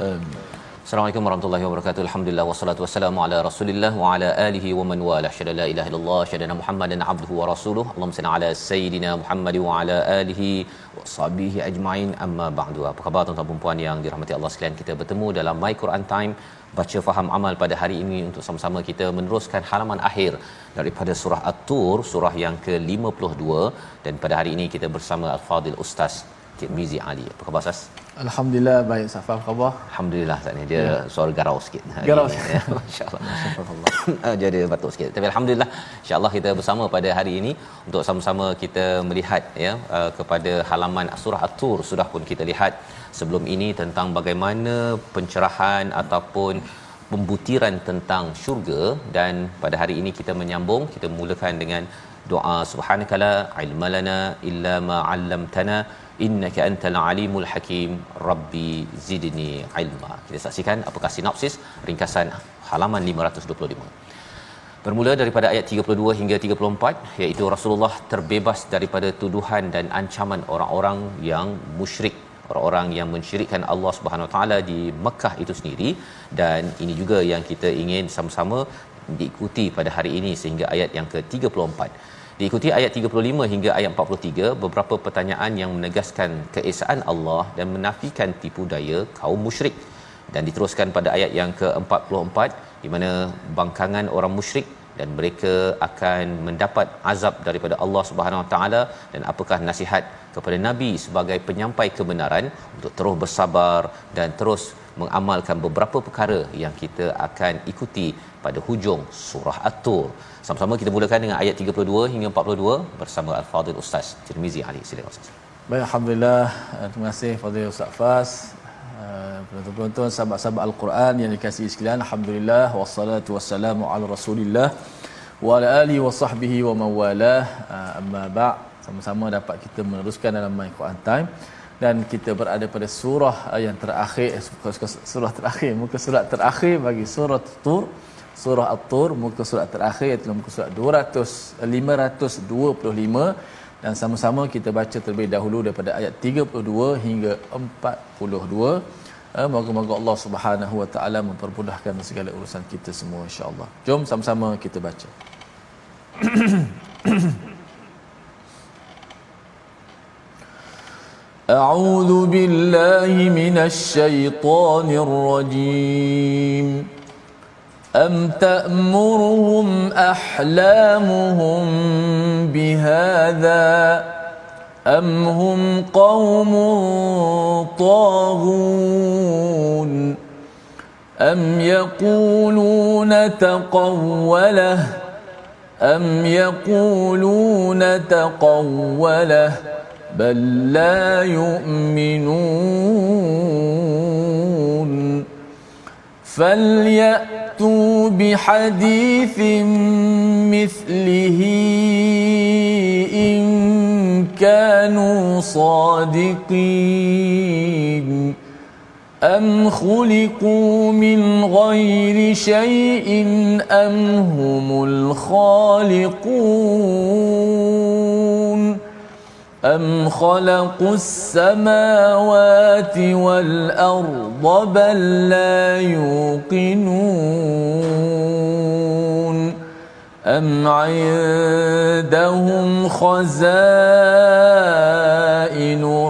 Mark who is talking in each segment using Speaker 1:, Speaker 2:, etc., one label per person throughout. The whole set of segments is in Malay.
Speaker 1: Assalamualaikum warahmatullahi wabarakatuh. Alhamdulillah wassalatu wassalamu ala Rasulillah wa ala alihi wa man wala. Syada la ilaha illallah, syada Muhammadan abduhu wa rasuluh. Allahumma salli ala sayidina Muhammad wa ala alihi wa sahbihi ajmain. Amma ba'du. Apa khabar tuan-tuan dan puan yang dirahmati Allah sekalian? Kita bertemu dalam My Quran Time baca faham amal pada hari ini untuk sama-sama kita meneruskan halaman akhir daripada surah At-Tur, surah yang ke-52 dan pada hari ini kita bersama Al-Fadil Ustaz Cik Mizi Ali. Apa khabar Ustaz?
Speaker 2: Alhamdulillah baik Safar khabar.
Speaker 1: Alhamdulillah saat ni dia ya. suara garau sikit.
Speaker 2: Garau
Speaker 1: sikit. Ya, Masya-Allah. Masya-Allah. Jadi batuk sikit. Tapi alhamdulillah insya-Allah kita bersama pada hari ini untuk sama-sama kita melihat ya uh, kepada halaman surah At-Tur sudah pun kita lihat sebelum ini tentang bagaimana pencerahan ataupun pembutiran tentang syurga dan pada hari ini kita menyambung kita mulakan dengan doa subhanakala ilmalana illa ma 'allamtana innaka antal alimul hakim. Rabbi zidni ilma. Kita saksikan apakah sinopsis ringkasan halaman 525 bermula daripada ayat 32 hingga 34 iaitu Rasulullah terbebas daripada tuduhan dan ancaman orang-orang yang musyrik. Orang-orang yang mensyirikkan Allah Subhanahu Wa Taala di Mekah itu sendiri. Dan ini juga yang kita ingin sama-sama diikuti pada hari ini sehingga ayat yang ke-34 Diikuti ayat 35 hingga ayat 43 beberapa pertanyaan yang menegaskan keesaan Allah dan menafikan tipu daya kaum musyrik. Dan diteruskan pada ayat yang ke-44 di mana bangkangan orang musyrik dan mereka akan mendapat azab daripada Allah Subhanahu Wa Taala dan apakah nasihat kepada nabi sebagai penyampai kebenaran untuk terus bersabar dan terus mengamalkan beberapa perkara yang kita akan ikuti pada hujung surah At-Tur. Sama-sama kita mulakan dengan ayat 32 hingga 42 bersama Al-Fadhil Ustaz Tirmizi Ali. Silakan Ustaz.
Speaker 2: Baik, alhamdulillah. Terima kasih Fadil Ustaz Fas. Uh, penonton-penonton sahabat-sahabat Al-Quran yang dikasihi sekalian, alhamdulillah wassalatu wassalamu ala Rasulillah wa ala alihi wa sahbihi wa mawala. Uh, amma ba' sama-sama dapat kita meneruskan dalam My Quran Time dan kita berada pada surah yang terakhir surah terakhir muka surat terakhir bagi surah Tur surah At-Tur muka surat terakhir iaitu muka surat 200 525 dan sama-sama kita baca terlebih dahulu daripada ayat 32 hingga 42 eh, moga-moga Allah Subhanahu wa taala mempermudahkan segala urusan kita semua insya-Allah jom sama-sama kita baca أعوذ بالله من الشيطان الرجيم أم تأمرهم أحلامهم بهذا أم هم قوم طاغون أم يقولون تقوله أم يقولون تقوله بل لا يؤمنون فليأتوا بحديث مثله إن كانوا صادقين. أم خلقوا من غير شيء أم هم الخالقون. أم خلقوا السماوات والأرض بل لا يوقنون أم عندهم خزائن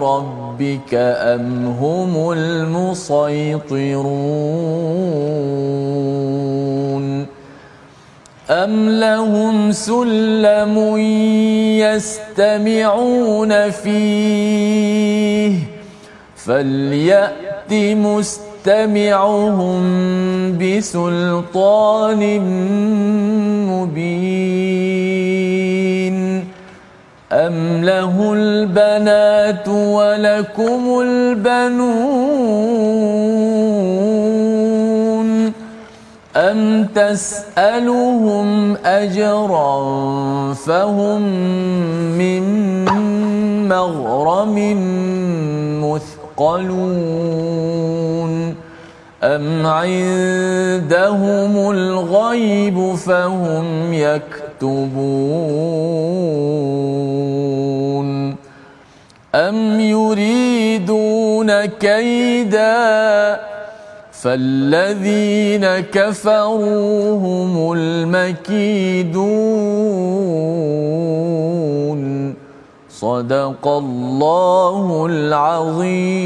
Speaker 2: ربك أم هم المسيطرون أم لهم سلم يستمعون فيه فليأت مستمعهم بسلطان مبين أم له البنات ولكم البنون أم تسألهم أجرا فهم من مغرم مثقلون أم عندهم الغيب فهم يكتبون أم يريدون كيدا فالذين كفروا هم المكيدون صدق الله العظيم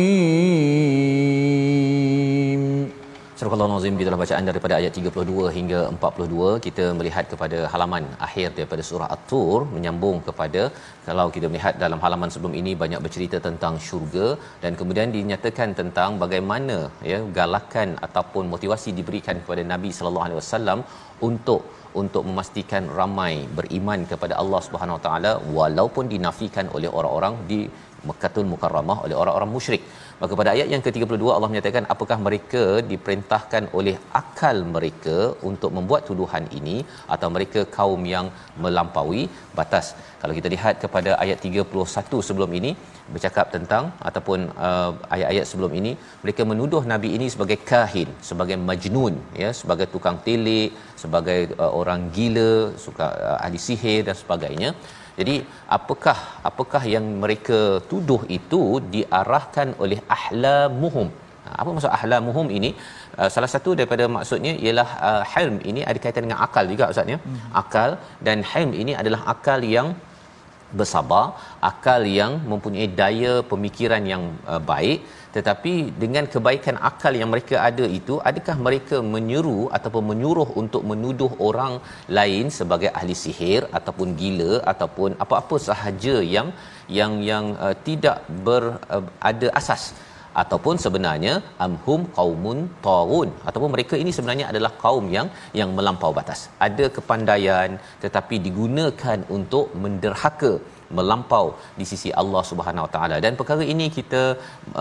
Speaker 1: Al-Nazim kita bacaan daripada ayat 32 hingga 42 kita melihat kepada halaman akhir daripada surah At-Tur menyambung kepada kalau kita melihat dalam halaman sebelum ini banyak bercerita tentang syurga dan kemudian dinyatakan tentang bagaimana ya galakan ataupun motivasi diberikan kepada Nabi sallallahu alaihi wasallam untuk untuk memastikan ramai beriman kepada Allah Subhanahu Wa Taala walaupun dinafikan oleh orang-orang di Mekkatul Mukarramah oleh orang-orang musyrik. Maka pada ayat yang ke-32 Allah menyatakan apakah mereka diperintahkan oleh akal mereka untuk membuat tuduhan ini atau mereka kaum yang melampaui batas. Kalau kita lihat kepada ayat 31 sebelum ini bercakap tentang ataupun uh, ayat-ayat sebelum ini mereka menuduh nabi ini sebagai kahin, sebagai majnun ya, sebagai tukang telik, sebagai uh, orang gila, suka uh, ahli sihir dan sebagainya. Jadi apakah apakah yang mereka tuduh itu diarahkan oleh ahlamuhum? Ha, apa maksud ahlamuhum ini? Uh, salah satu daripada maksudnya ialah uh, hilm ini ada kaitan dengan akal juga ustaz ya. Hmm. Akal dan hilm ini adalah akal yang bersabar, akal yang mempunyai daya pemikiran yang uh, baik tetapi dengan kebaikan akal yang mereka ada itu adakah mereka menyeru ataupun menyuruh untuk menuduh orang lain sebagai ahli sihir ataupun gila ataupun apa-apa sahaja yang yang yang uh, tidak ber uh, ada asas ataupun sebenarnya amhum qaumun taun ataupun mereka ini sebenarnya adalah kaum yang yang melampau batas. Ada kepandaian tetapi digunakan untuk menderhaka melampau di sisi Allah Subhanahu Wa Taala. Dan perkara ini kita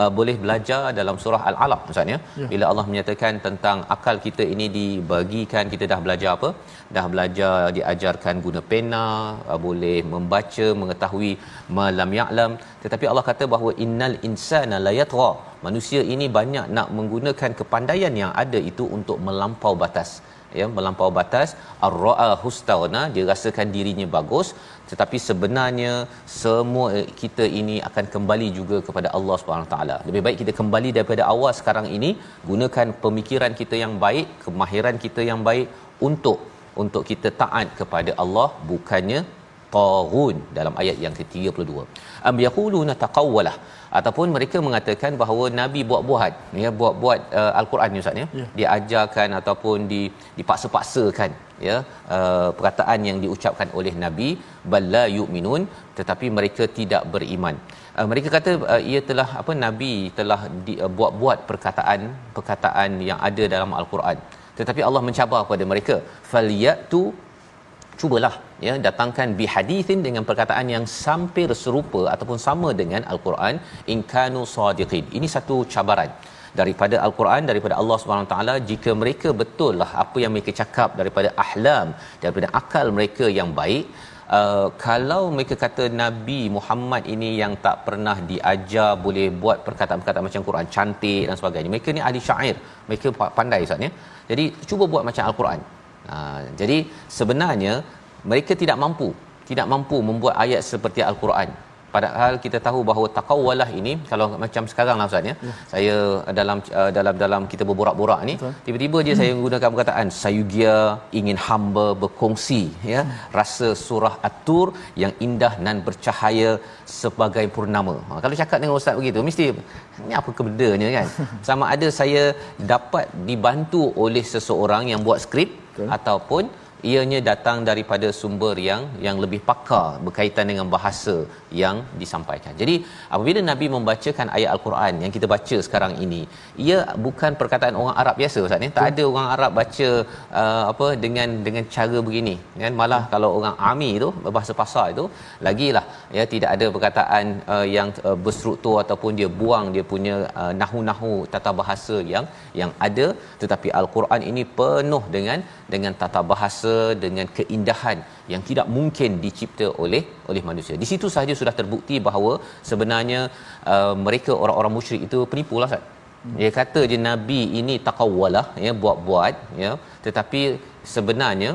Speaker 1: uh, boleh belajar dalam surah al-alaq maksudnya ya. bila Allah menyatakan tentang akal kita ini dibagikan kita dah belajar apa? Dah belajar diajarkan guna pena uh, boleh membaca mengetahui malam ya'lam. Tetapi Allah kata bahawa innal insana layatra manusia ini banyak nak menggunakan kepandaian yang ada itu untuk melampau batas ya melampau batas. Ar-ra'a hustana dia rasakan dirinya bagus. Tetapi sebenarnya semua kita ini akan kembali juga kepada Allah Subhanahu taala. Lebih baik kita kembali daripada awal sekarang ini gunakan pemikiran kita yang baik kemahiran kita yang baik untuk untuk kita taat kepada Allah. Bukannya taghun dalam ayat yang ke-32. Am yaquluna taqawwalah. Ataupun mereka mengatakan bahawa nabi buat-buat ya buat-buat uh, al-Quran ni ustaz ya? Yeah. diajarkan ataupun di dipaksa-paksakan ya? Uh, perkataan yang diucapkan oleh nabi balla yu'minun. Tetapi mereka tidak beriman. Uh, mereka kata uh, ia telah apa nabi telah di, uh, buat-buat perkataan perkataan yang ada dalam al-Quran. Tetapi Allah mencabar kepada mereka falyatu cubalah ya datangkan bi hadithin dengan perkataan yang hampir serupa ataupun sama dengan al-Quran in kanu sadiqin ini satu cabaran daripada al-Quran daripada Allah Subhanahu taala jika mereka betul lah apa yang mereka cakap daripada ahlam daripada akal mereka yang baik Uh, kalau mereka kata Nabi Muhammad ini yang tak pernah diajar boleh buat perkataan-perkataan macam Quran cantik dan sebagainya. Mereka ni ahli syair. Mereka pandai Ustaz ya. Jadi cuba buat macam Al-Quran. Ha, jadi sebenarnya mereka tidak mampu tidak mampu membuat ayat seperti al-Quran padahal kita tahu bahawa taqawwalah ini kalau macam sekarang lah ustaz ya, ya. saya dalam uh, dalam dalam kita berborak-borak ni Betul. tiba-tiba je hmm. saya menggunakan perkataan sayugia ingin hamba berkongsi ya hmm. rasa surah at-tur yang indah dan bercahaya sebagai purnama ha, kalau cakap dengan ustaz begitu mesti ni apa kebendanya kan sama ada saya dapat dibantu oleh seseorang yang buat skrip Betul. ataupun ianya datang daripada sumber yang yang lebih pakar berkaitan dengan bahasa yang disampaikan. Jadi apabila Nabi membacakan ayat al-Quran yang kita baca sekarang ini, ia bukan perkataan orang Arab biasa Ustaz ni. Tak ada orang Arab baca uh, apa dengan dengan cara begini kan malah kalau orang ami tu bahasa pasar itu lagilah ya tidak ada perkataan uh, yang uh, berstruktur ataupun dia buang dia punya uh, nahu-nahu tata bahasa yang yang ada tetapi al-Quran ini penuh dengan dengan tata bahasa dengan keindahan yang tidak mungkin dicipta oleh oleh manusia. Di situ sahaja sudah terbukti bahawa sebenarnya uh, mereka orang-orang musyrik itu penipulah Ustaz. Dia kata je nabi ini taqawwalah ya buat-buat ya tetapi sebenarnya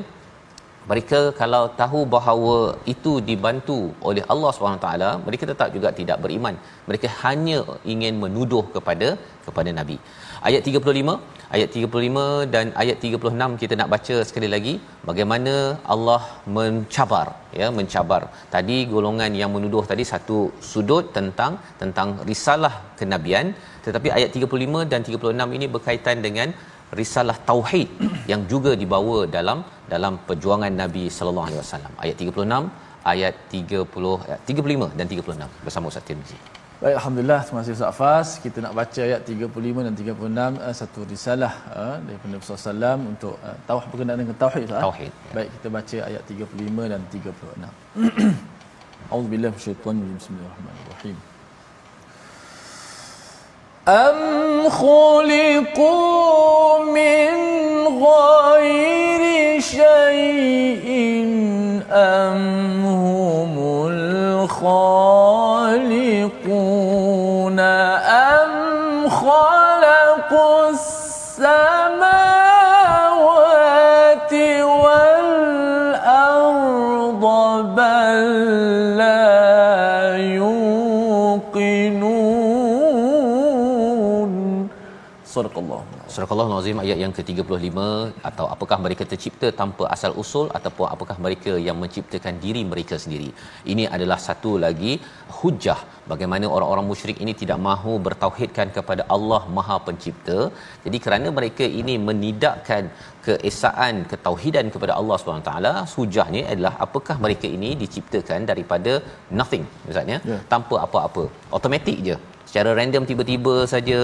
Speaker 1: mereka kalau tahu bahawa itu dibantu oleh Allah SWT mereka tetap juga tidak beriman mereka hanya ingin menuduh kepada kepada nabi ayat 35 ayat 35 dan ayat 36 kita nak baca sekali lagi. Bagaimana Allah mencabar ya mencabar. Tadi golongan yang menuduh tadi satu sudut tentang tentang risalah kenabian. Tetapi ayat 35 dan 36 ini berkaitan dengan risalah tauhid yang juga dibawa dalam dalam perjuangan Nabi sallallahu alaihi wasallam. Ayat 36 ayat 30 35 dan 36 bersama Ustaz Tirmizi
Speaker 2: Baik, Alhamdulillah. Terima kasih Ustaz Fas. Kita nak baca ayat 35 dan 36 uh, satu risalah uh, daripada Nabi SAW untuk uh, tahu berkenaan dengan Tauhid.
Speaker 1: Ustaz. Tauhid.
Speaker 2: Ya. Baik, kita baca ayat 35 dan 36. A'udzubillah minasyaitanir Bismillahirrahmanirrahim. Am khuliqu min ghairi syai'in am humul khaliq
Speaker 1: Surah Al-Azim ayat yang ke-35 atau apakah mereka tercipta tanpa asal usul ataupun apakah mereka yang menciptakan diri mereka sendiri. Ini adalah satu lagi hujah bagaimana orang-orang musyrik ini tidak mahu bertauhidkan kepada Allah Maha Pencipta. Jadi kerana mereka ini menidakkan keesaan ketauhidan kepada Allah SWT hujahnya adalah apakah mereka ini diciptakan daripada nothing misalnya yeah. tanpa apa-apa automatik je secara random tiba-tiba saja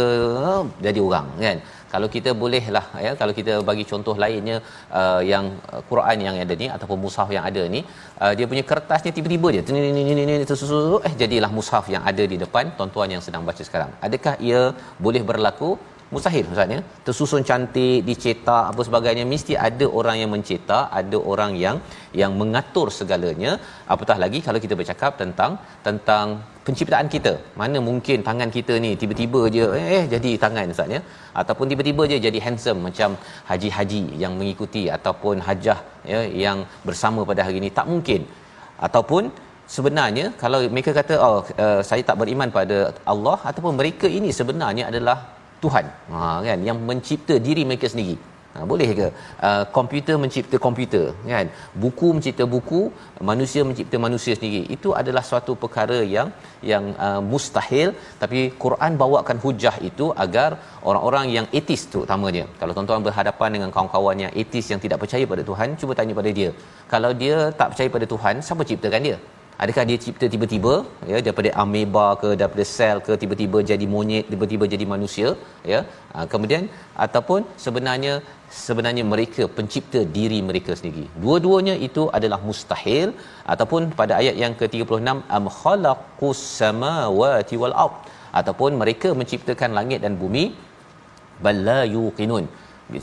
Speaker 1: jadi orang kan? Kalau kita bolehlah ya kalau kita bagi contoh lainnya uh, yang uh, Quran yang ada ni ataupun mushaf yang ada ni uh, dia punya kertasnya tiba-tiba je ni tersusun eh jadilah mushaf yang ada di depan tuan-tuan yang sedang baca sekarang. Adakah ia boleh berlaku mustahil maksudnya tersusun cantik dicetak apa sebagainya mesti ada orang yang mencetak ada orang yang yang mengatur segalanya. Apatah lagi kalau kita bercakap tentang tentang penciptaan kita. Mana mungkin tangan kita ni tiba-tiba je eh, eh jadi tangan ustaz ya? Ataupun tiba-tiba je jadi handsome macam haji-haji yang mengikuti ataupun hajah ya yang bersama pada hari ini tak mungkin. Ataupun sebenarnya kalau mereka kata oh uh, saya tak beriman pada Allah ataupun mereka ini sebenarnya adalah Tuhan. Ha kan? Yang mencipta diri mereka sendiri. Ha, boleh ke? Uh, komputer mencipta komputer kan? Buku mencipta buku manusia mencipta manusia sendiri. Itu adalah suatu perkara yang yang uh, mustahil. Tapi Quran bawakan hujah itu agar orang-orang yang etis tu utamanya kalau tuan-tuan berhadapan dengan kawan-kawan yang etis yang tidak percaya pada Tuhan cuba tanya pada dia. Kalau dia tak percaya pada Tuhan siapa ciptakan dia Adakah dia cipta tiba-tiba? Ya daripada ameba ke daripada sel ke tiba-tiba jadi monyet tiba-tiba jadi manusia ya. Ha, kemudian ataupun sebenarnya sebenarnya mereka pencipta diri mereka sendiri. Dua-duanya itu adalah mustahil. Ataupun pada ayat yang ke-36 am khalaqus samawati wal ard. Ataupun mereka menciptakan langit dan bumi balla yuqinun.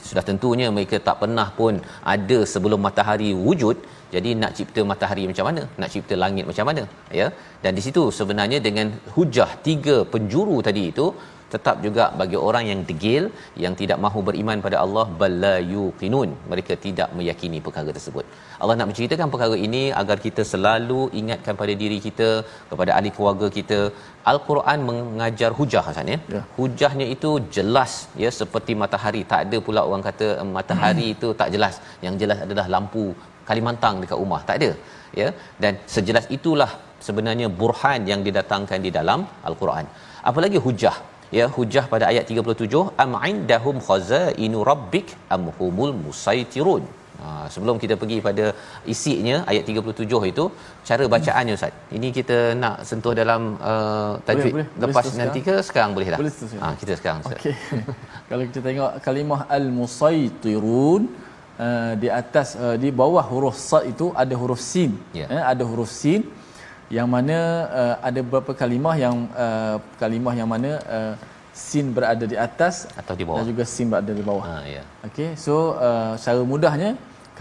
Speaker 1: Sudah tentunya mereka tak pernah pun ada sebelum matahari wujud jadi nak cipta matahari macam mana nak cipta langit macam mana ya dan di situ sebenarnya dengan hujah tiga penjuru tadi itu tetap juga bagi orang yang degil yang tidak mahu beriman pada Allah balla yuqinun mereka tidak meyakini perkara tersebut Allah nak menceritakan perkara ini agar kita selalu ingatkan pada diri kita kepada ahli keluarga kita Al-Quran mengajar hujah Hasan ya. ya. Hujahnya itu jelas ya seperti matahari. Tak ada pula orang kata matahari itu tak jelas. Yang jelas adalah lampu Kalimantan dekat rumah. Tak ada. Ya. Dan sejelas itulah sebenarnya burhan yang didatangkan di dalam Al-Quran. Apalagi hujah. Ya, hujah pada ayat 37 am indahum khazainu rabbik am humul musaitirun. Ha, sebelum kita pergi pada isinya ayat 37 itu cara bacaannya ustaz. Ini kita nak sentuh dalam uh, tajwid boleh, boleh. lepas boleh nanti ke sekarang boleh dah.
Speaker 2: Boleh
Speaker 1: ha kita sekarang ustaz.
Speaker 2: Okey. Kalau kita tengok kalimah al-musaitirun uh, di atas uh, di bawah huruf sa itu ada huruf sin. Yeah. Eh, ada huruf sin yang mana uh, ada beberapa kalimah yang uh, kalimah yang mana uh, sin berada di atas
Speaker 1: atau di bawah
Speaker 2: dan juga sin berada di bawah.
Speaker 1: Ha ya.
Speaker 2: Okey, so uh, secara mudahnya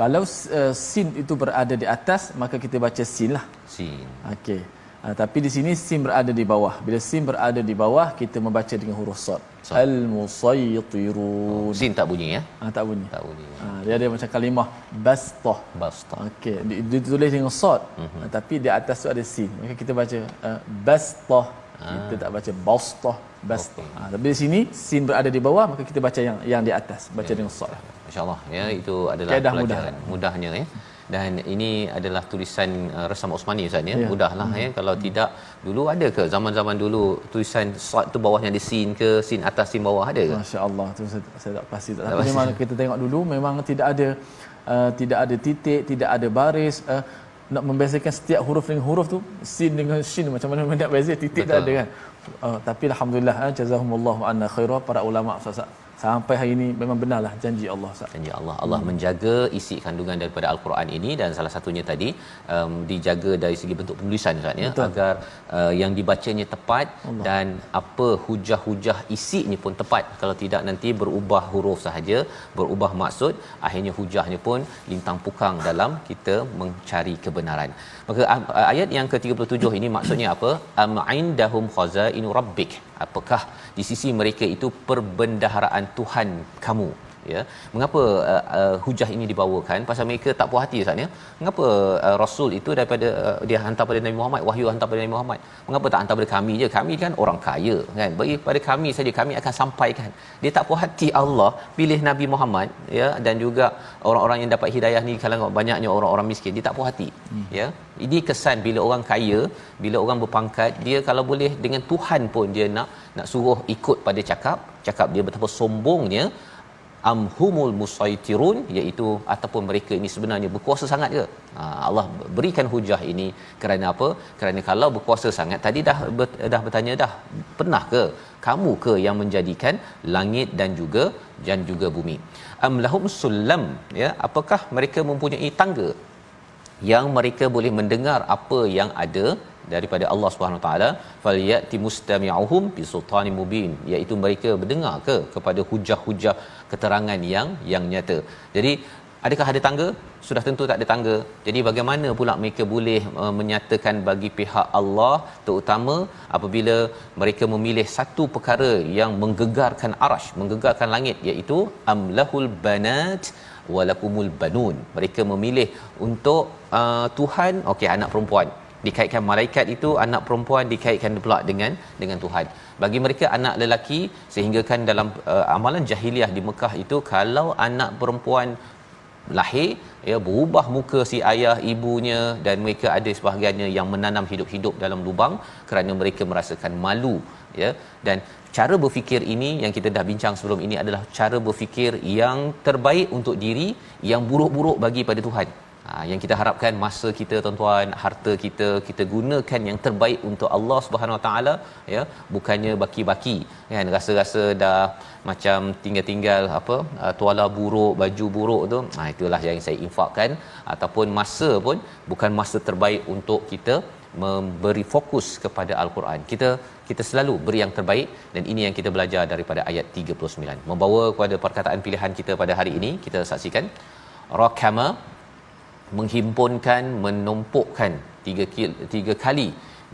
Speaker 2: kalau uh, sin itu berada di atas maka kita baca sin lah.
Speaker 1: Sin.
Speaker 2: Okey. Uh, tapi di sini sin berada di bawah. Bila sin berada di bawah kita membaca dengan huruf sad. Al musaytirun.
Speaker 1: Oh, sin tak bunyi ya?
Speaker 2: Ah tak bunyi.
Speaker 1: Tak bunyi.
Speaker 2: Ah dia ada macam kalimah bastah.
Speaker 1: Bastah.
Speaker 2: Okey, ditulis dengan sad. Mm-hmm. Uh, tapi di atas tu ada sin. Maka kita baca uh, bastah. Ah. Kita tak baca bastah. Bastah. Okay. Ah tapi di sini sin berada di bawah maka kita baca yang yang di atas. Baca yeah. dengan sad.
Speaker 1: Masya-Allah ya itu adalah Kedah pelajaran mudah. mudahnya ya dan ini adalah tulisan uh, Resam Osmani Ustaz ya, ya. mudahlah hmm. ya kalau hmm. tidak dulu ada ke zaman-zaman dulu tulisan sad tu bawahnya ada sin ke sin atas sin bawah ada ke
Speaker 2: masya-Allah tu saya, saya tak pasti tak tapi memang kita tengok dulu memang tidak ada uh, tidak ada titik tidak ada baris uh, nak membezakan setiap huruf dengan huruf tu sin dengan shin macam mana nak beza titik Betul. tak ada kan uh, tapi alhamdulillah uh, jazahumullahu anna khaira para ulama Ustaz sampai hari ini memang benarlah janji Allah Ustaz.
Speaker 1: Janji Allah. Allah hmm. menjaga isi kandungan daripada al-Quran ini dan salah satunya tadi um, dijaga dari segi bentuk penulisan Ustaz ya agar uh, yang dibacanya tepat Allah. dan apa hujah-hujah isinya pun tepat. Kalau tidak nanti berubah huruf sahaja, berubah maksud, akhirnya hujahnya pun lintang pukang dalam kita mencari kebenaran. Maka ayat yang ke-37 ini maksudnya apa? Am indahum khazainu rabbik. Apakah di sisi mereka itu perbendaharaan Tuhan kamu? Ya. Mengapa uh, uh, hujah ini dibawakan? Pasal mereka tak puas hati ustaz ya. Mengapa uh, rasul itu daripada uh, dia hantar pada Nabi Muhammad wahyu hantar pada Nabi Muhammad? Mengapa tak hantar pada kami je? Kami kan orang kaya kan? Bagi pada kami saja kami akan sampaikan. Dia tak puas hati Allah pilih Nabi Muhammad ya dan juga orang-orang yang dapat hidayah ni kalangan banyaknya orang-orang miskin dia tak puas hati hmm. ya. Ini kesan bila orang kaya bila orang berpangkat dia kalau boleh dengan Tuhan pun dia nak nak suruh ikut pada cakap cakap dia betapa sombongnya amhumul musaitirun iaitu ataupun mereka ini sebenarnya berkuasa sangat ke? Ha, Allah berikan hujah ini kerana apa? Kerana kalau berkuasa sangat tadi dah dah bertanya dah pernah ke kamu ke yang menjadikan langit dan juga dan juga bumi? Am lahum sulam ya apakah mereka mempunyai tangga? Yang mereka boleh mendengar apa yang ada daripada Allah Subhanahu taala falyati mustami'uhum bi sultanin mubin iaitu mereka mendengar ke kepada hujah-hujah keterangan yang yang nyata. Jadi adakah ada tangga? Sudah tentu tak ada tangga. Jadi bagaimana pula mereka boleh uh, menyatakan bagi pihak Allah terutama apabila mereka memilih satu perkara yang menggegarkan arash menggegarkan langit iaitu amlahul banat walakumul banun. Mereka memilih untuk uh, Tuhan okey anak perempuan dikaitkan malaikat itu anak perempuan dikaitkan pula dengan dengan Tuhan. Bagi mereka anak lelaki sehingga kan dalam uh, amalan jahiliah di Mekah itu kalau anak perempuan lahir ya berubah muka si ayah ibunya dan mereka ada sebahagiannya yang menanam hidup-hidup dalam lubang kerana mereka merasakan malu ya dan cara berfikir ini yang kita dah bincang sebelum ini adalah cara berfikir yang terbaik untuk diri yang buruk-buruk bagi pada Tuhan Ha, yang kita harapkan masa kita tuan-tuan harta kita kita gunakan yang terbaik untuk Allah Subhanahu Wa Taala ya bukannya baki-baki kan rasa-rasa dah macam tinggal-tinggal apa uh, tuala buruk baju buruk tu ha, itulah yang saya infakkan ataupun masa pun bukan masa terbaik untuk kita memberi fokus kepada al-Quran. Kita kita selalu beri yang terbaik dan ini yang kita belajar daripada ayat 39. Membawa kepada perkataan pilihan kita pada hari ini, kita saksikan rakama menghimpunkan menumpukkan tiga, tiga kali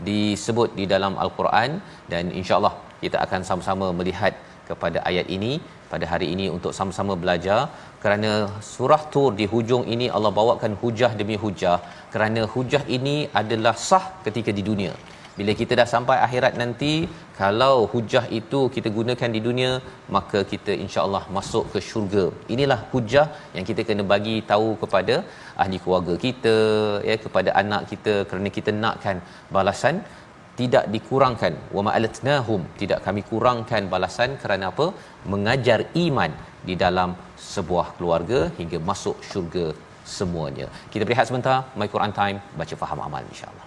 Speaker 1: disebut di dalam al-Quran. Dan insyaallah kita akan sama-sama melihat kepada ayat ini pada hari ini untuk sama-sama belajar. Kerana surah tur di hujung ini Allah bawakan hujah demi hujah. Kerana hujah ini adalah sah ketika di dunia bila kita dah sampai akhirat nanti kalau hujah itu kita gunakan di dunia maka kita insya-Allah masuk ke syurga. Inilah hujah yang kita kena bagi tahu kepada ahli keluarga kita ya kepada anak kita. Kerana kita nakkan balasan tidak dikurangkan. Wa ma'alatnahum tidak kami kurangkan balasan kerana apa? Mengajar iman di dalam sebuah keluarga hingga masuk syurga semuanya. Kita berehat sebentar. My Quran time baca faham amal insyaallah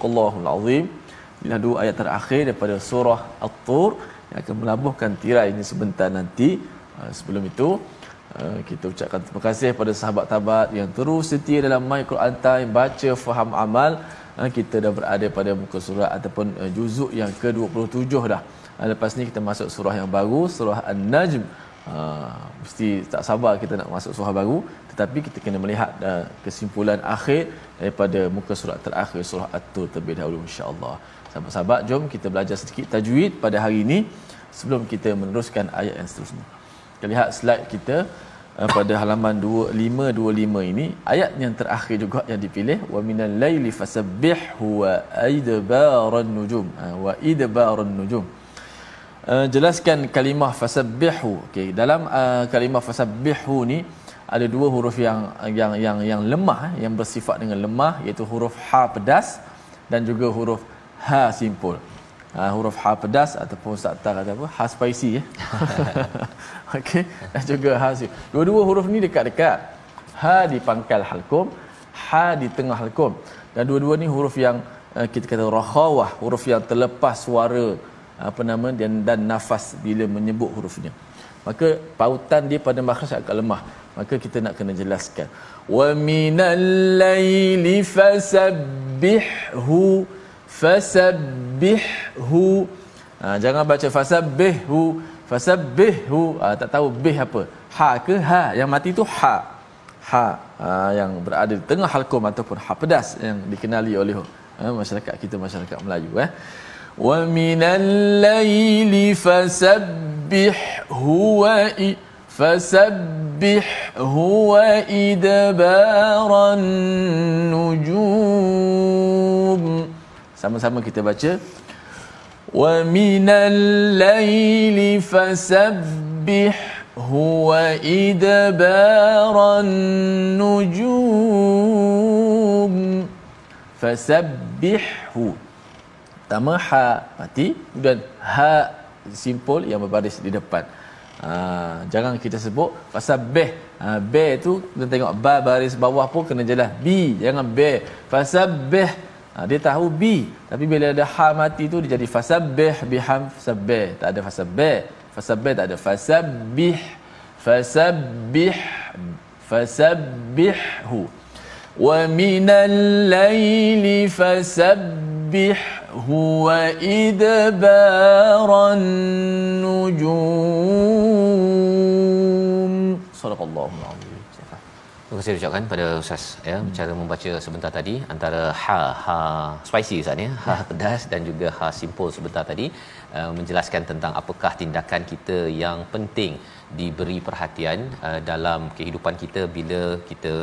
Speaker 2: sadaqallahul azim. Bila dua ayat terakhir daripada surah At-Tur yang akan melabuhkan tirai ini sebentar nanti. Ah, sebelum itu, ah, kita ucapkan terima kasih kepada sahabat tabat yang terus setia dalam My Quran Time, baca, faham, amal. Ah, kita dah berada pada muka surat ataupun juzuk yang ke-27 dah. Lepas ni kita masuk surah yang baru, surah An-Najm. Uh, mesti tak sabar kita nak masuk surah baru tetapi kita kena melihat uh, kesimpulan akhir daripada muka surat terakhir surah At-Tur terlebih dahulu insya-Allah. Sahabat-sahabat, jom kita belajar sedikit tajwid pada hari ini sebelum kita meneruskan ayat yang seterusnya. Kita lihat slide kita uh, pada halaman 2525 ini ayat yang terakhir juga yang dipilih wa minal laili fasabbihhu wa idbaran nujum uh, wa idbaran nujum uh, jelaskan kalimah fasabbihu. Okey dalam uh, kalimah fasabbihu ni ada dua huruf yang yang yang yang lemah eh, yang bersifat dengan lemah iaitu huruf ha pedas dan juga huruf ha simpul. Ha, huruf ha pedas ataupun ustaz tak kata apa ha spicy eh. Okey dan juga ha simpul dua-dua huruf ni dekat-dekat. Ha di pangkal halkum ha di tengah halkum dan dua-dua ni huruf yang uh, kita kata rakhawah huruf yang terlepas suara apa nama dan dan nafas bila menyebut hurufnya. Maka pautan dia pada makhraj agak lemah. Maka kita nak kena jelaskan. Wa minal laili fasabbihhu fasabbihhu ha, jangan baca fasabbihhu fasabbihhu ha, tak tahu bih apa. Ha ke ha? Yang mati tu ha. Ha, ha yang berada di tengah halkum ataupun ha pedas yang dikenali oleh ha, masyarakat kita masyarakat Melayu eh ومن الليل فسبحه فسبحه وإدبار النجوم. Sama-sama kita baca. ومن الليل فسبحه وإدبار النجوم. فسبحه pertama ha mati. Kemudian ha simpul yang berbaris di depan. Ha, jangan kita sebut pasal beh. Ha, be tu kita tengok ba baris bawah pun kena jelas. B jangan be fasabbih ha, dia tahu b. Tapi bila ada ha mati tu dia jadi fasabbih biham fasabbih tak ada fasabbih fasabbih tak ada. Fasabbih fasabbih fasabbihhu wa minal laili fasabbih فسبحه وإدبار النجوم صدق الله العظيم
Speaker 1: Terima kasih ucapkan pada Ustaz ya hmm. cara membaca sebentar tadi antara ha ha spicy Ustaz ya ha pedas dan juga ha simple sebentar tadi uh, menjelaskan tentang apakah tindakan kita yang penting diberi perhatian uh, dalam kehidupan kita bila kita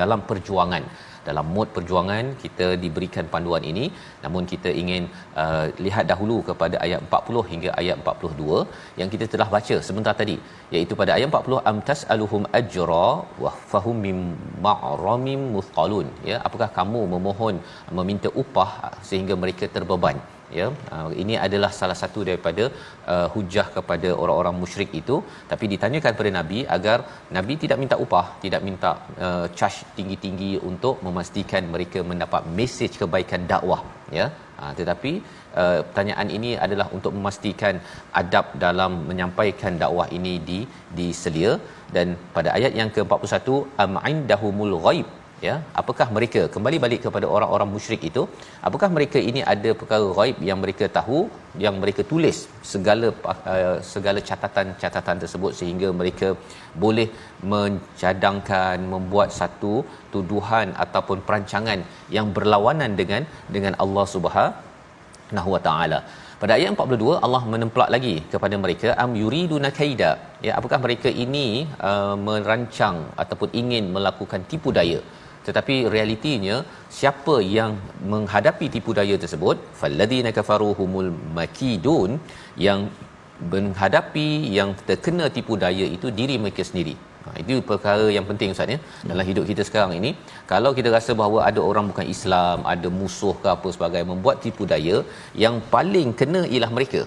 Speaker 1: dalam perjuangan dalam mod perjuangan kita diberikan panduan ini. Namun kita ingin uh, lihat dahulu kepada ayat 40 hingga ayat 42 yang kita telah baca sebentar tadi. Iaitu pada ayat 40 am tasaluhum ajra wa fahum mim ma'ramim muthqalun ya apakah kamu memohon meminta upah sehingga mereka terbeban ya uh, ini adalah salah satu daripada uh, hujah kepada orang-orang musyrik itu. Tapi ditanyakan kepada nabi agar nabi tidak minta upah tidak minta uh, charge tinggi-tinggi untuk memastikan mereka mendapat mesej kebaikan dakwah ya. Uh, tetapi uh, pertanyaan ini adalah untuk memastikan adab dalam menyampaikan dakwah ini di diselia. Dan pada ayat yang ke-41 am indahumul ghaib ya apakah mereka kembali balik kepada orang-orang musyrik itu? Apakah mereka ini ada perkara ghaib yang mereka tahu yang mereka tulis segala uh, segala catatan-catatan tersebut sehingga mereka boleh mencadangkan membuat satu tuduhan ataupun perancangan yang berlawanan dengan dengan Allah Subhanahu wa taala? Pada ayat 42 Allah menemplak lagi kepada mereka am yuriduna kaida? Ya apakah mereka ini uh, merancang ataupun ingin melakukan tipu daya tetapi realitinya siapa yang menghadapi tipu daya tersebut falladzina kafaru humul makidun yang menghadapi yang terkena tipu daya itu diri mereka sendiri. Ha, itu perkara yang penting Ustaz ya dalam hidup kita sekarang ini. Kalau kita rasa bahawa ada orang bukan Islam ada musuh ke apa sebagainya membuat tipu daya yang paling kena ialah mereka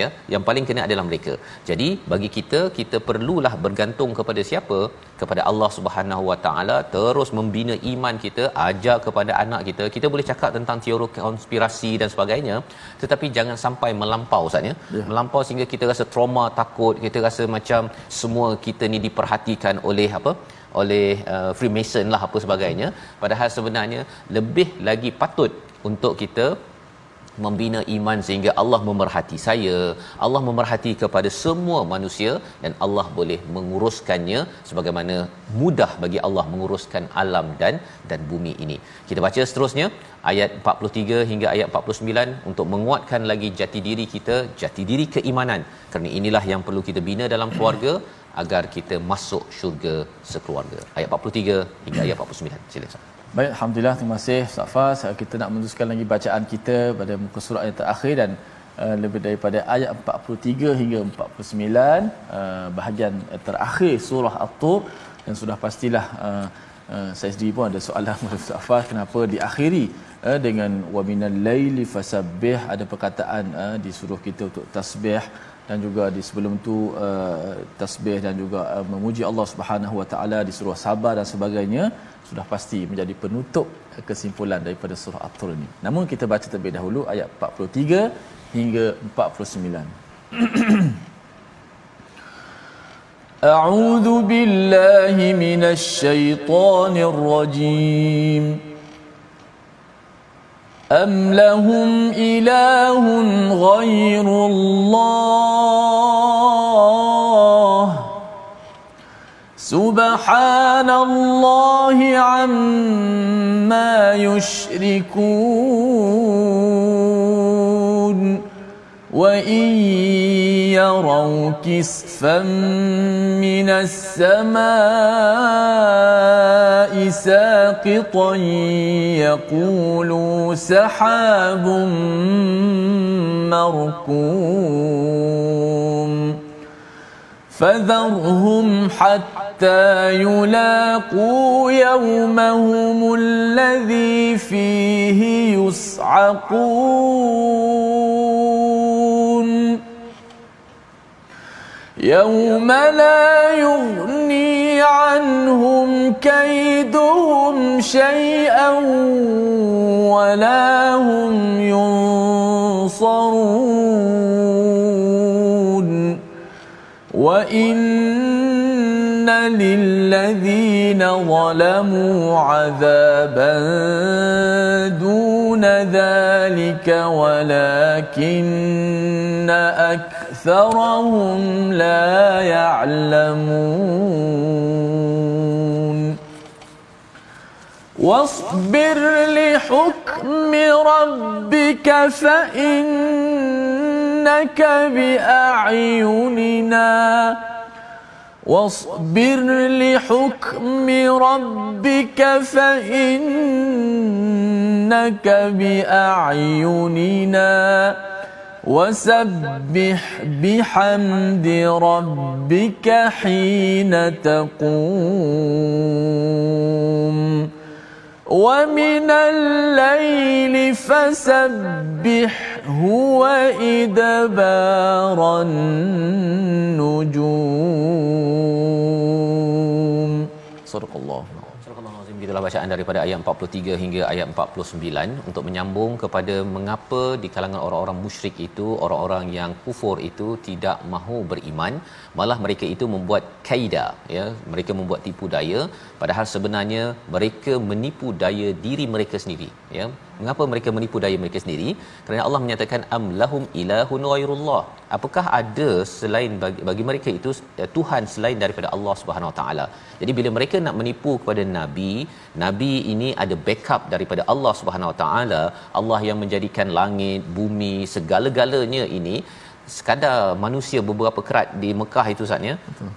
Speaker 1: ya yang paling kena adalah mereka. Jadi bagi kita kita perlulah bergantung kepada siapa? Kepada Allah Subhanahu Wa Taala terus membina iman kita ajar kepada anak kita. Kita boleh cakap tentang teori konspirasi dan sebagainya tetapi jangan sampai melampau Ustaz ya. Melampau sehingga kita rasa trauma takut kita rasa macam semua kita ni diperhatikan oleh apa? Oleh uh, Freemason lah apa sebagainya. Padahal sebenarnya lebih lagi patut untuk kita membina iman sehingga Allah memerhati saya Allah memerhati kepada semua manusia dan Allah boleh menguruskannya sebagaimana mudah bagi Allah menguruskan alam dan dan bumi ini. Kita baca seterusnya ayat 43 hingga ayat 49 untuk menguatkan lagi jati diri kita jati diri keimanan. Kerana inilah yang perlu kita bina dalam keluarga agar kita masuk syurga sekeluarga. Ayat 43 hingga ayat 49 silakan
Speaker 2: Baik, Alhamdulillah, terima kasih Ustaz Fas. Kita nak meneruskan lagi bacaan kita pada muka surat yang terakhir dan uh, lebih daripada ayat 43 hingga 49, uh, bahagian terakhir surah At-Tur dan sudah pastilah uh, uh, saya sendiri pun ada soalan kepada Ustaz Fas kenapa diakhiri uh, dengan wa minal laili fasabbih ada perkataan uh, disuruh kita untuk tasbih dan juga di sebelum tu uh, tasbih dan juga uh, memuji Allah Subhanahu Wa Taala disuruh sabar dan sebagainya sudah pasti menjadi penutup kesimpulan daripada surah At-Tur ini. Namun kita baca terlebih dahulu ayat 43 hingga 49. أعوذ بالله من الشيطان الرجيم أم لهم إله غير سبحان الله عما يشركون وإن يروا كسفا من السماء ساقطا يقولوا سحاب مركوم فذرهم حتى يلاقوا يومهم الذي فيه يصعقون يوم لا يغني عنهم كيدهم شيئا ولا هم ينصرون. وإن للذين ظلموا عذابا دون ذلك ولكن أكثرهم لا يعلمون واصبر لحكم ربك فإنك بأعيننا واصبر لحكم ربك فإنك بأعيننا وسبح بحمد ربك حين تقوم ومن الليل فسبحه وإدبار النجوم صدق الله
Speaker 1: itulah bacaan daripada ayat 43 hingga ayat 49 untuk menyambung kepada mengapa di kalangan orang-orang musyrik itu orang-orang yang kufur itu tidak mahu beriman malah mereka itu membuat kaida ya mereka membuat tipu daya padahal sebenarnya mereka menipu daya diri mereka sendiri ya mengapa mereka menipu daya mereka sendiri? Kerana Allah menyatakan am lahum ilahun ghairullah. Apakah ada selain bagi, bagi mereka itu uh, tuhan selain daripada Allah Subhanahu Wa taala? Jadi bila mereka nak menipu kepada nabi nabi ini ada backup daripada Allah Subhanahu Wa taala. Allah yang menjadikan langit bumi segala-galanya ini. Sekadar manusia beberapa kerat di Mekah itu saatnya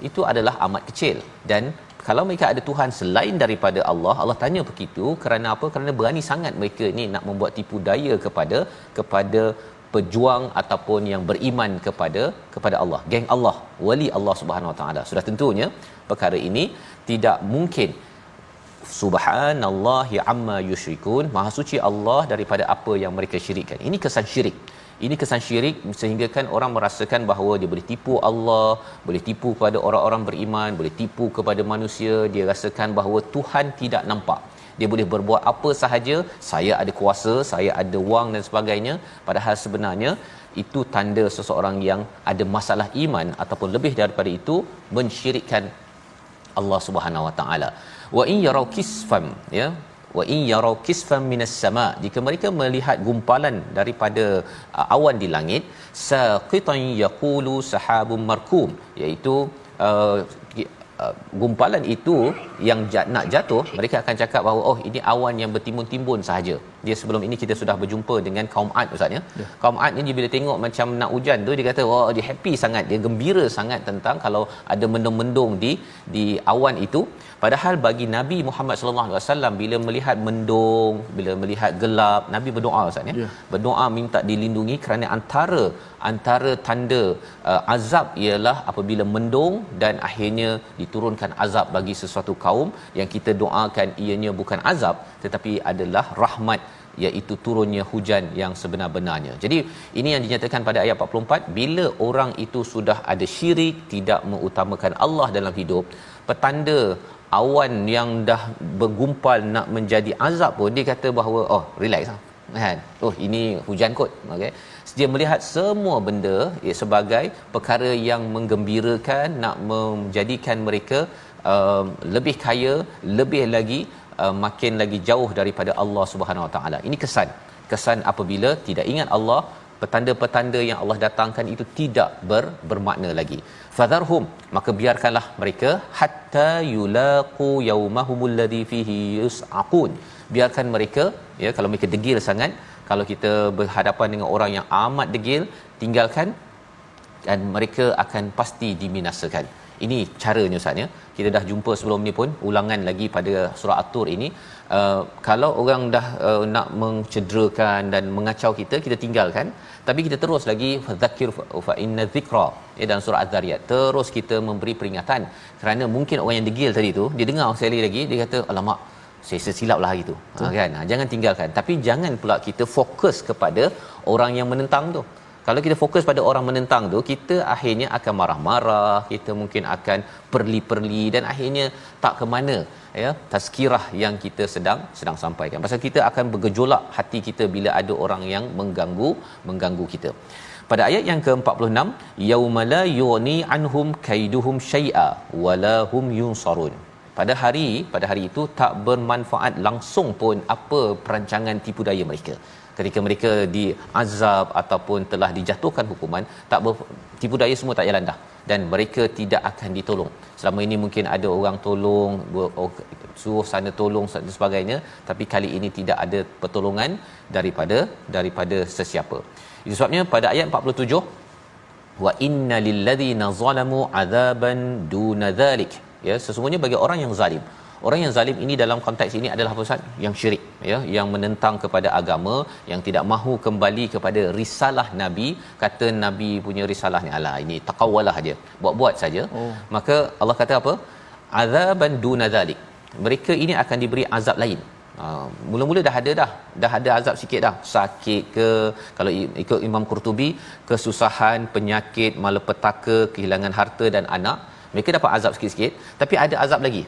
Speaker 1: itu adalah amat kecil. Dan kalau mereka ada Tuhan selain daripada Allah Allah tanya begitu kerana apa? Kerana berani sangat mereka ni nak membuat tipu daya kepada kepada pejuang ataupun yang beriman kepada kepada Allah. Geng Allah wali Allah Subhanahu Wa taala. Sudah tentunya perkara ini tidak mungkin. Subhanallahi amma yusyrikun maha suci Allah daripada apa yang mereka syirikkan. Ini kesan syirik ini kesan syirik sehingga kan orang merasakan bahawa dia boleh tipu Allah, boleh tipu kepada orang-orang beriman, boleh tipu kepada manusia, dia rasakan bahawa Tuhan tidak nampak. Dia boleh berbuat apa sahaja, saya ada kuasa, saya ada wang dan sebagainya, padahal sebenarnya itu tanda seseorang yang ada masalah iman ataupun lebih daripada itu mensyirikkan Allah Subhanahu Wa Taala. Wa in yarau kisfam ya wa in yarau kisfan minas sama. Jika mereka melihat gumpalan daripada uh, awan di langit saqitan yaqulu sahabum markum iaitu uh, uh, gumpalan itu yang jat, nak jatuh mereka akan cakap bahawa oh ini awan yang bertimbun-timbun sahaja. Dia sebelum ini kita sudah berjumpa dengan kaum Ad ustaz ya. Yeah. kaum Ad ni bila tengok macam nak hujan tu dia kata wah oh, dia happy sangat dia gembira sangat tentang kalau ada mendung-mendung di di awan itu. Padahal bagi Nabi Muhammad sallallahu alaihi wasallam bila melihat mendung bila melihat gelap Nabi berdoa ustaz ya. Yeah. berdoa minta dilindungi kerana antara antara tanda uh, azab ialah apabila mendung dan akhirnya diturunkan azab bagi sesuatu kaum yang kita doakan ianya bukan azab tetapi adalah rahmat iaitu turunnya hujan yang sebenar-benarnya. Jadi ini yang dinyatakan pada ayat 44 bila orang itu sudah ada syirik tidak mengutamakan Allah dalam hidup petanda awan yang dah bergumpal nak menjadi azab pun dia kata bahawa oh relax lah. Kan? Oh ini hujan kot. Okey dia melihat semua benda ya, sebagai perkara yang menggembirakan nak menjadikan mereka uh, lebih kaya lebih lagi uh, makin lagi jauh daripada Allah Subhanahu Wa Taala. Ini kesan. Kesan apabila tidak ingat Allah petanda-petanda yang Allah datangkan itu tidak ber, bermakna lagi. Fadharhum maka biarkanlah mereka hatta yulaqu yaumahumul ladhi fihi yus'aqun. Biarkan mereka ya kalau mereka degil sangat kalau kita berhadapan dengan orang yang amat degil tinggalkan dan mereka akan pasti diminasakan ini caranya Ustaz ya. Kita dah jumpa sebelum ni pun ulangan lagi pada surah At-Tur ini. Uh, kalau orang dah uh, nak mencederakan dan mengacau kita, kita tinggalkan. Tapi kita terus lagi fadzakir fa inna dzikra ya dalam surah Az-Zariyat. Terus kita memberi peringatan kerana mungkin orang yang degil tadi tu dia dengar sekali lagi dia kata alamak saya sesilap lah gitu ha, kan ha, jangan tinggalkan tapi jangan pula kita fokus kepada orang yang menentang tu kalau kita fokus pada orang menentang tu kita akhirnya akan marah-marah kita mungkin akan perli-perli dan akhirnya tak ke mana ya tazkirah yang kita sedang sedang sampaikan. Pasal kita akan bergejolak hati kita bila ada orang yang mengganggu mengganggu kita. Pada ayat yang ke-46 yaumala yughni anhum kaiduhum syai'a wala hum yunsarun. Pada hari pada hari itu tak bermanfaat langsung pun apa perancangan tipu daya mereka ketika mereka diazab ataupun telah dijatuhkan hukuman tak ber, tipu daya semua tak jalan dah. Dan mereka tidak akan ditolong. Selama ini mungkin ada orang tolong suruh sana tolong dan sebagainya. Tapi kali ini tidak ada pertolongan daripada daripada sesiapa. Itu sebabnya pada ayat 47 wa inna lilladzina zalamu azaban duna dhalik. Ya sesungguhnya bagi orang yang zalim orang yang zalim ini dalam konteks ini adalah apa Ustaz? Yang syirik ya yang menentang kepada agama yang tidak mahu kembali kepada risalah nabi. Kata nabi punya risalah ni alah ini taqawalah aja buat-buat saja. Oh. maka Allah kata apa? Azaban duna zalik. Mereka ini akan diberi azab lain. Uh, mula-mula dah ada dah dah ada azab sikit dah. Sakit ke kalau ikut Imam Qurtubi kesusahan penyakit malapetaka kehilangan harta dan anak. Mereka dapat azab sikit-sikit. Tapi ada azab lagi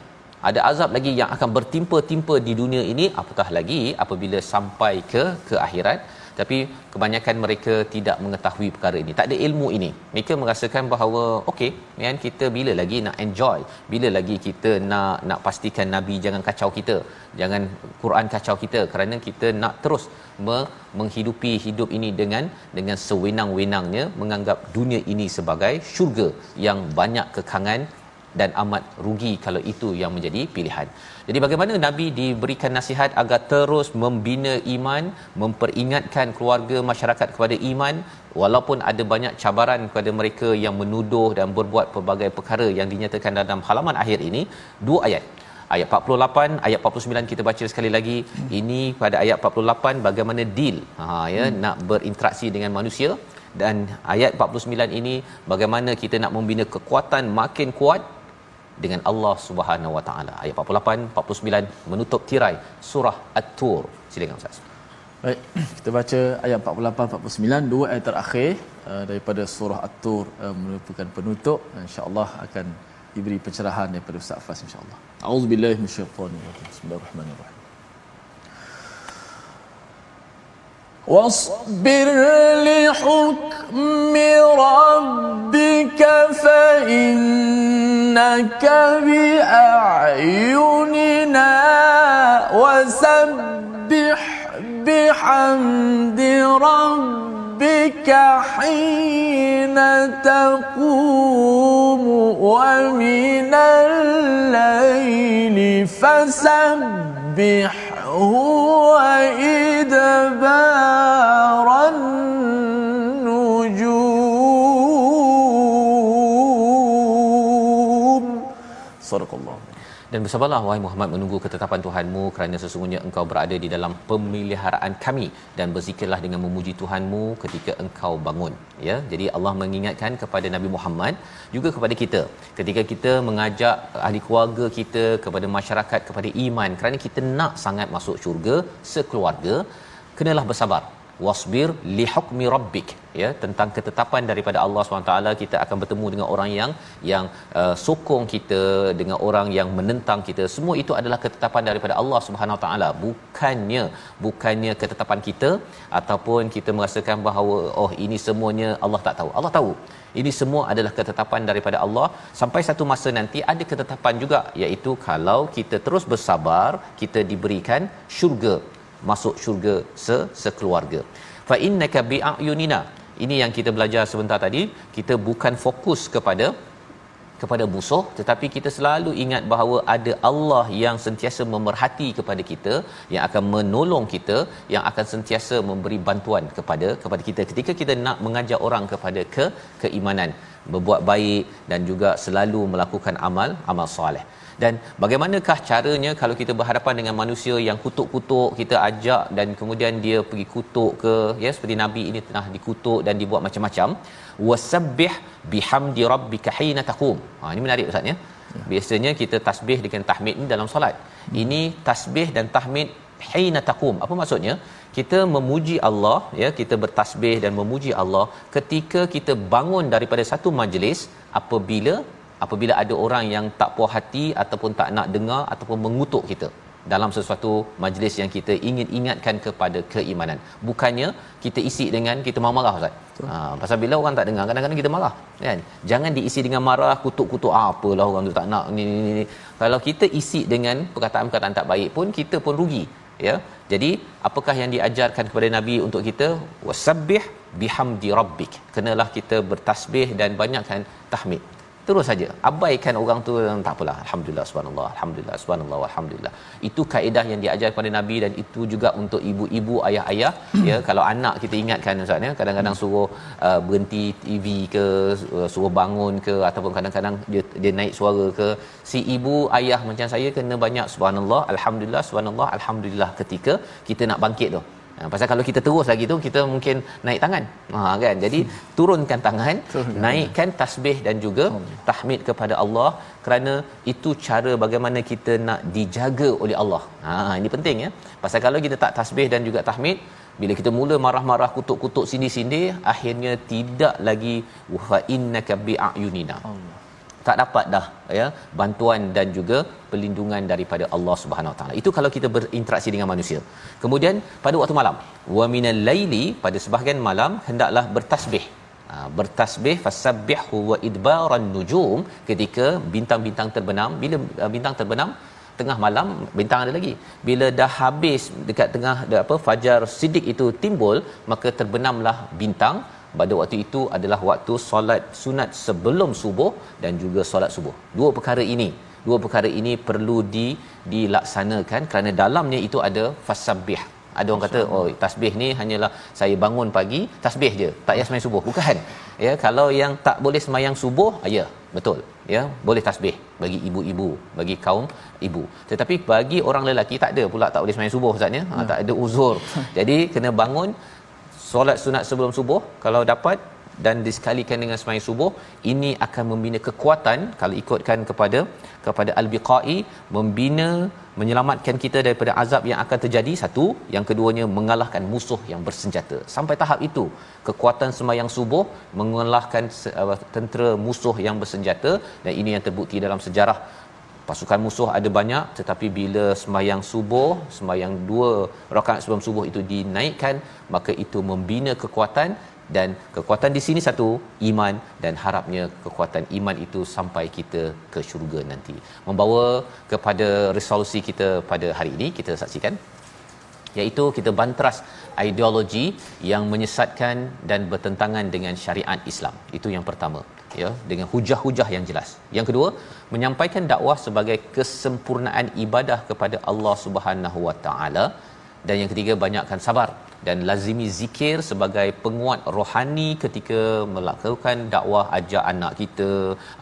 Speaker 1: ada azab lagi yang akan bertimpa-timpa di dunia ini. Apatah lagi apabila sampai ke ke akhirat? Tapi kebanyakan mereka tidak mengetahui perkara ini. Tak ada ilmu ini. Mereka merasakan bahawa okey kan kita bila lagi nak enjoy? Bila lagi kita nak nak pastikan nabi jangan kacau kita? Jangan Quran kacau kita? Kerana kita nak terus me- menghidupi hidup ini dengan dengan sewenang-wenangnya menganggap dunia ini sebagai syurga yang banyak kekangan dan amat rugi kalau itu yang menjadi pilihan. Jadi bagaimana Nabi diberikan nasihat agar terus membina iman, memperingatkan keluarga masyarakat kepada iman walaupun ada banyak cabaran kepada mereka yang menuduh dan berbuat pelbagai perkara yang dinyatakan dalam halaman akhir ini, dua ayat. Ayat 48, ayat 49 kita baca sekali lagi. Ini pada ayat 48 bagaimana deal ha ya hmm. nak berinteraksi dengan manusia dan ayat 49 ini bagaimana kita nak membina kekuatan makin kuat dengan Allah Subhanahu Wa Taala. Ayat 48 49 menutup tirai surah At-Tur. Silakan Ustaz.
Speaker 2: Baik, kita baca ayat 48 49 dua ayat terakhir uh, daripada surah At-Tur uh, merupakan penutup insya-Allah akan diberi pencerahan daripada Ustaz Fas insya-Allah. Auzubillahi minasyaitonir Bismillahirrahmanirrahim. واصبر لحكم ربك فإنك بأعيننا وسبح بحمد ربك حين تقوم ومن الليل فسبح هو Sadaqallah.
Speaker 1: Dan bersabarlah wahai Muhammad menunggu ketetapan Tuhanmu kerana sesungguhnya engkau berada di dalam pemeliharaan kami dan berzikirlah dengan memuji Tuhanmu ketika engkau bangun. Ya, jadi Allah mengingatkan kepada Nabi Muhammad juga kepada kita ketika kita mengajak ahli keluarga kita kepada masyarakat kepada iman kerana kita nak sangat masuk syurga sekeluarga kenalah bersabar wasbir li hukmi rabbik. Ya tentang ketetapan daripada Allah SWT kita akan bertemu dengan orang yang yang uh, sokong kita dengan orang yang menentang kita. Semua itu adalah ketetapan daripada Allah Subhanahu taala. Bukannya bukannya ketetapan kita ataupun kita merasakan bahawa oh ini semuanya Allah tak tahu. Allah tahu. Ini semua adalah ketetapan daripada Allah. Sampai satu masa nanti ada ketetapan juga iaitu kalau kita terus bersabar kita diberikan syurga masuk syurga se sekeluarga. Fa innaka bi'ayunina. Ini yang kita belajar sebentar tadi. Kita bukan fokus kepada kepada musuh tetapi kita selalu ingat bahawa ada Allah yang sentiasa memerhati kepada kita yang akan menolong kita yang akan sentiasa memberi bantuan kepada kepada kita. Ketika kita nak mengajak orang kepada ke keimanan berbuat baik dan juga selalu melakukan amal amal soleh. Dan bagaimanakah caranya kalau kita berhadapan dengan manusia yang kutuk-kutuk kita ajak dan kemudian dia pergi kutuk ke ya seperti nabi ini telah dikutuk dan dibuat macam-macam? Wasabbih bihamdi rabbika hina taqum. Ha ini menarik ustaz ya. Biasanya kita tasbih dengan tahmid ni dalam solat. Ini tasbih dan tahmid hina taqum. Apa maksudnya? Kita memuji Allah ya kita bertasbih dan memuji Allah ketika kita bangun daripada satu majlis apabila apabila ada orang yang tak puas hati ataupun tak nak dengar ataupun mengutuk kita dalam sesuatu majlis yang kita ingin ingatkan kepada keimanan. Bukannya kita isi dengan kita marah-marah ustaz. Ha pasal bila orang tak dengar kadang-kadang kita marah kan? Jangan diisi dengan marah kutuk-kutuk ah, apalah orang tu tak nak ni ni ni. Kalau kita isi dengan perkataan-perkataan tak baik pun kita pun rugi ya? Jadi apakah yang diajarkan kepada nabi untuk kita? Wasabbih bihamdi rabbik. Kenalah kita bertasbih dan banyakkan tahmid terus saja abaikan orang tu tak apalah alhamdulillah subhanallah alhamdulillah subhanallah alhamdulillah. Itu kaedah yang diajar kepada nabi dan itu juga untuk ibu-ibu ayah-ayah. Ya kalau anak kita ingatkan ustaz ya kadang-kadang suruh uh, berhenti TV ke uh, suruh bangun ke ataupun kadang-kadang dia dia naik suara ke si ibu ayah macam saya kena banyak subhanallah alhamdulillah subhanallah alhamdulillah ketika kita nak bangkit tu Ha, pasal kalau kita terus lagi tu kita mungkin naik tangan. Ha kan. Jadi turunkan tangan, naikkan tasbih dan juga tahmid kepada Allah kerana itu cara bagaimana kita nak dijaga oleh Allah. Ha ini penting ya. Pasal kalau kita tak tasbih dan juga tahmid bila kita mula marah-marah kutuk-kutuk sini-sini akhirnya tidak lagi wa innaka bi'ayunina. Allah tak dapat dah ya bantuan dan juga perlindungan daripada Allah Subhanahu Taala. Itu kalau kita berinteraksi dengan manusia. Kemudian pada waktu malam, wa minal laili pada sebahagian malam hendaklah bertasbih. Ha, bertasbih fasabbihu wa idbaran nujum ketika bintang-bintang terbenam bila uh, bintang terbenam tengah malam bintang ada lagi bila dah habis dekat tengah apa fajar sidik itu timbul maka terbenamlah bintang pada waktu itu adalah waktu solat sunat sebelum subuh dan juga solat subuh. Dua perkara ini, dua perkara ini perlu di dilaksanakan kerana dalamnya itu ada fasabbih. Ada orang kata oh tasbih ni hanyalah saya bangun pagi tasbih je, tak payah sembahyang subuh. Bukan. Ya, kalau yang tak boleh sembahyang subuh, ya, betul. Ya, boleh tasbih bagi ibu-ibu, bagi kaum ibu. Tetapi bagi orang lelaki tak ada pula tak boleh sembahyang subuh ustaz ya. Ha, tak ada uzur. Jadi kena bangun solat sunat sebelum subuh kalau dapat dan disekalikan dengan sembahyang subuh ini akan membina kekuatan kalau ikutkan kepada kepada al-biqai membina menyelamatkan kita daripada azab yang akan terjadi satu. Yang keduanya mengalahkan musuh yang bersenjata. Sampai tahap itu kekuatan sembahyang subuh mengalahkan tentera musuh yang bersenjata dan ini yang terbukti dalam sejarah pasukan musuh ada banyak tetapi bila sembahyang subuh sembahyang dua rakaat sebelum subuh itu dinaikkan maka itu membina kekuatan dan kekuatan di sini satu iman dan harapnya kekuatan iman itu sampai kita ke syurga nanti. Membawa kepada resolusi kita pada hari ini kita saksikan iaitu kita bantras ideologi yang menyesatkan dan bertentangan dengan syariat Islam. Itu yang pertama ya dengan hujah-hujah yang jelas. Yang kedua, menyampaikan dakwah sebagai kesempurnaan ibadah kepada Allah Subhanahu Wa Taala dan yang ketiga banyakkan sabar dan lazimi zikir sebagai penguat rohani ketika melakukan dakwah ajak anak kita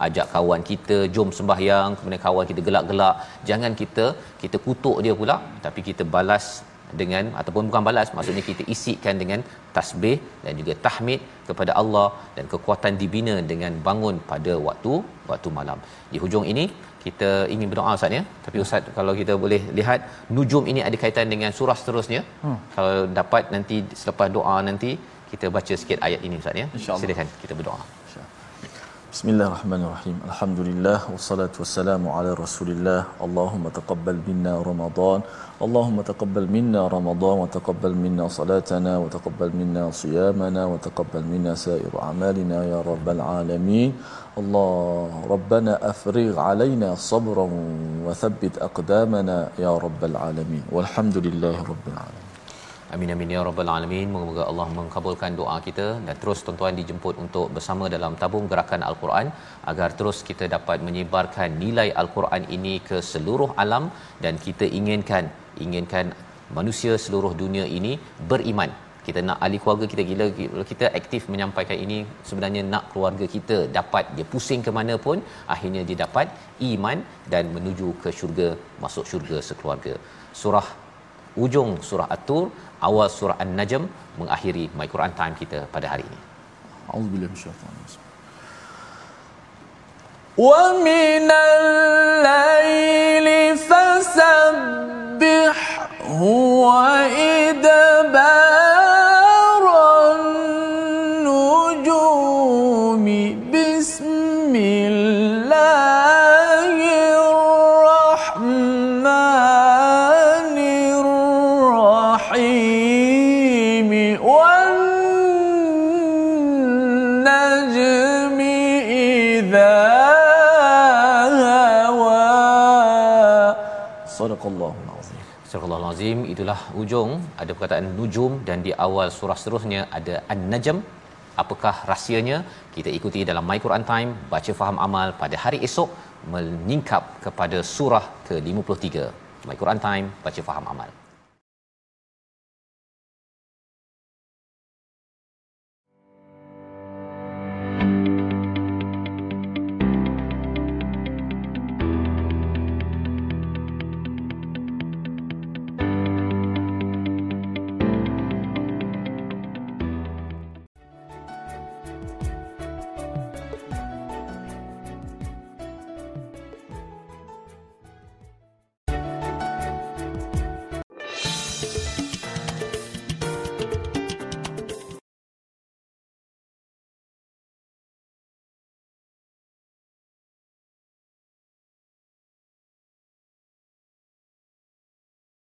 Speaker 1: ajak kawan kita jom sembahyang kemudian kawan kita gelak-gelak jangan kita kita kutuk dia pula tapi kita balas dengan ataupun bukan balas maksudnya kita isikan dengan tasbih dan juga tahmid kepada Allah dan kekuatan dibina dengan bangun pada waktu waktu malam. Di hujung ini kita ingin berdoa Ustaz ya. Tapi Ustaz kalau kita boleh lihat nujum ini ada kaitan dengan surah seterusnya. Hmm. Kalau dapat nanti selepas doa nanti kita baca sikit ayat ini Ustaz ya. Silakan kita berdoa.
Speaker 2: Bismillahirrahmanirrahim. Alhamdulillah wassalatu wassalamu ala Rasulillah. Allahumma taqabbal minna Ramadan. Allahumma taqabbal minna Ramadan wa taqabbal minna salatana wa taqabbal minna siyamana wa taqabbal minna sa'ir a'malina ya rabbal alamin. Allah Rabbana afrigh alaina sabran wa thabbit aqdamana ya rabbal alamin. Walhamdulillahi rabbil alamin.
Speaker 1: Amin amin ya rabbal alamin. Moga-moga Allah mengabulkan doa kita dan terus tuan-tuan dijemput untuk bersama dalam tabung gerakan Al-Quran agar terus kita dapat menyebarkan nilai Al-Quran ini ke seluruh alam dan kita inginkan inginkan manusia seluruh dunia ini beriman. Kita nak ahli keluarga kita gila kita aktif menyampaikan ini sebenarnya nak keluarga kita dapat dia pusing ke mana pun akhirnya dia dapat iman dan menuju ke syurga masuk syurga sekeluarga. Surah ujung surah At-Tur awal surah An-Najm mengakhiri My Quran Time kita pada hari ini.
Speaker 2: Auzubillahi minasyaitanir Wa minal laili fasabbihhu wa
Speaker 1: Astagfirullahalazim itulah ujung. Ada perkataan nujum dan di awal surah seterusnya ada an-najm. Apakah rahsianya? Kita ikuti dalam my Quran time baca faham amal pada hari esok menyingkap kepada surah ke-53. My Quran time baca faham amal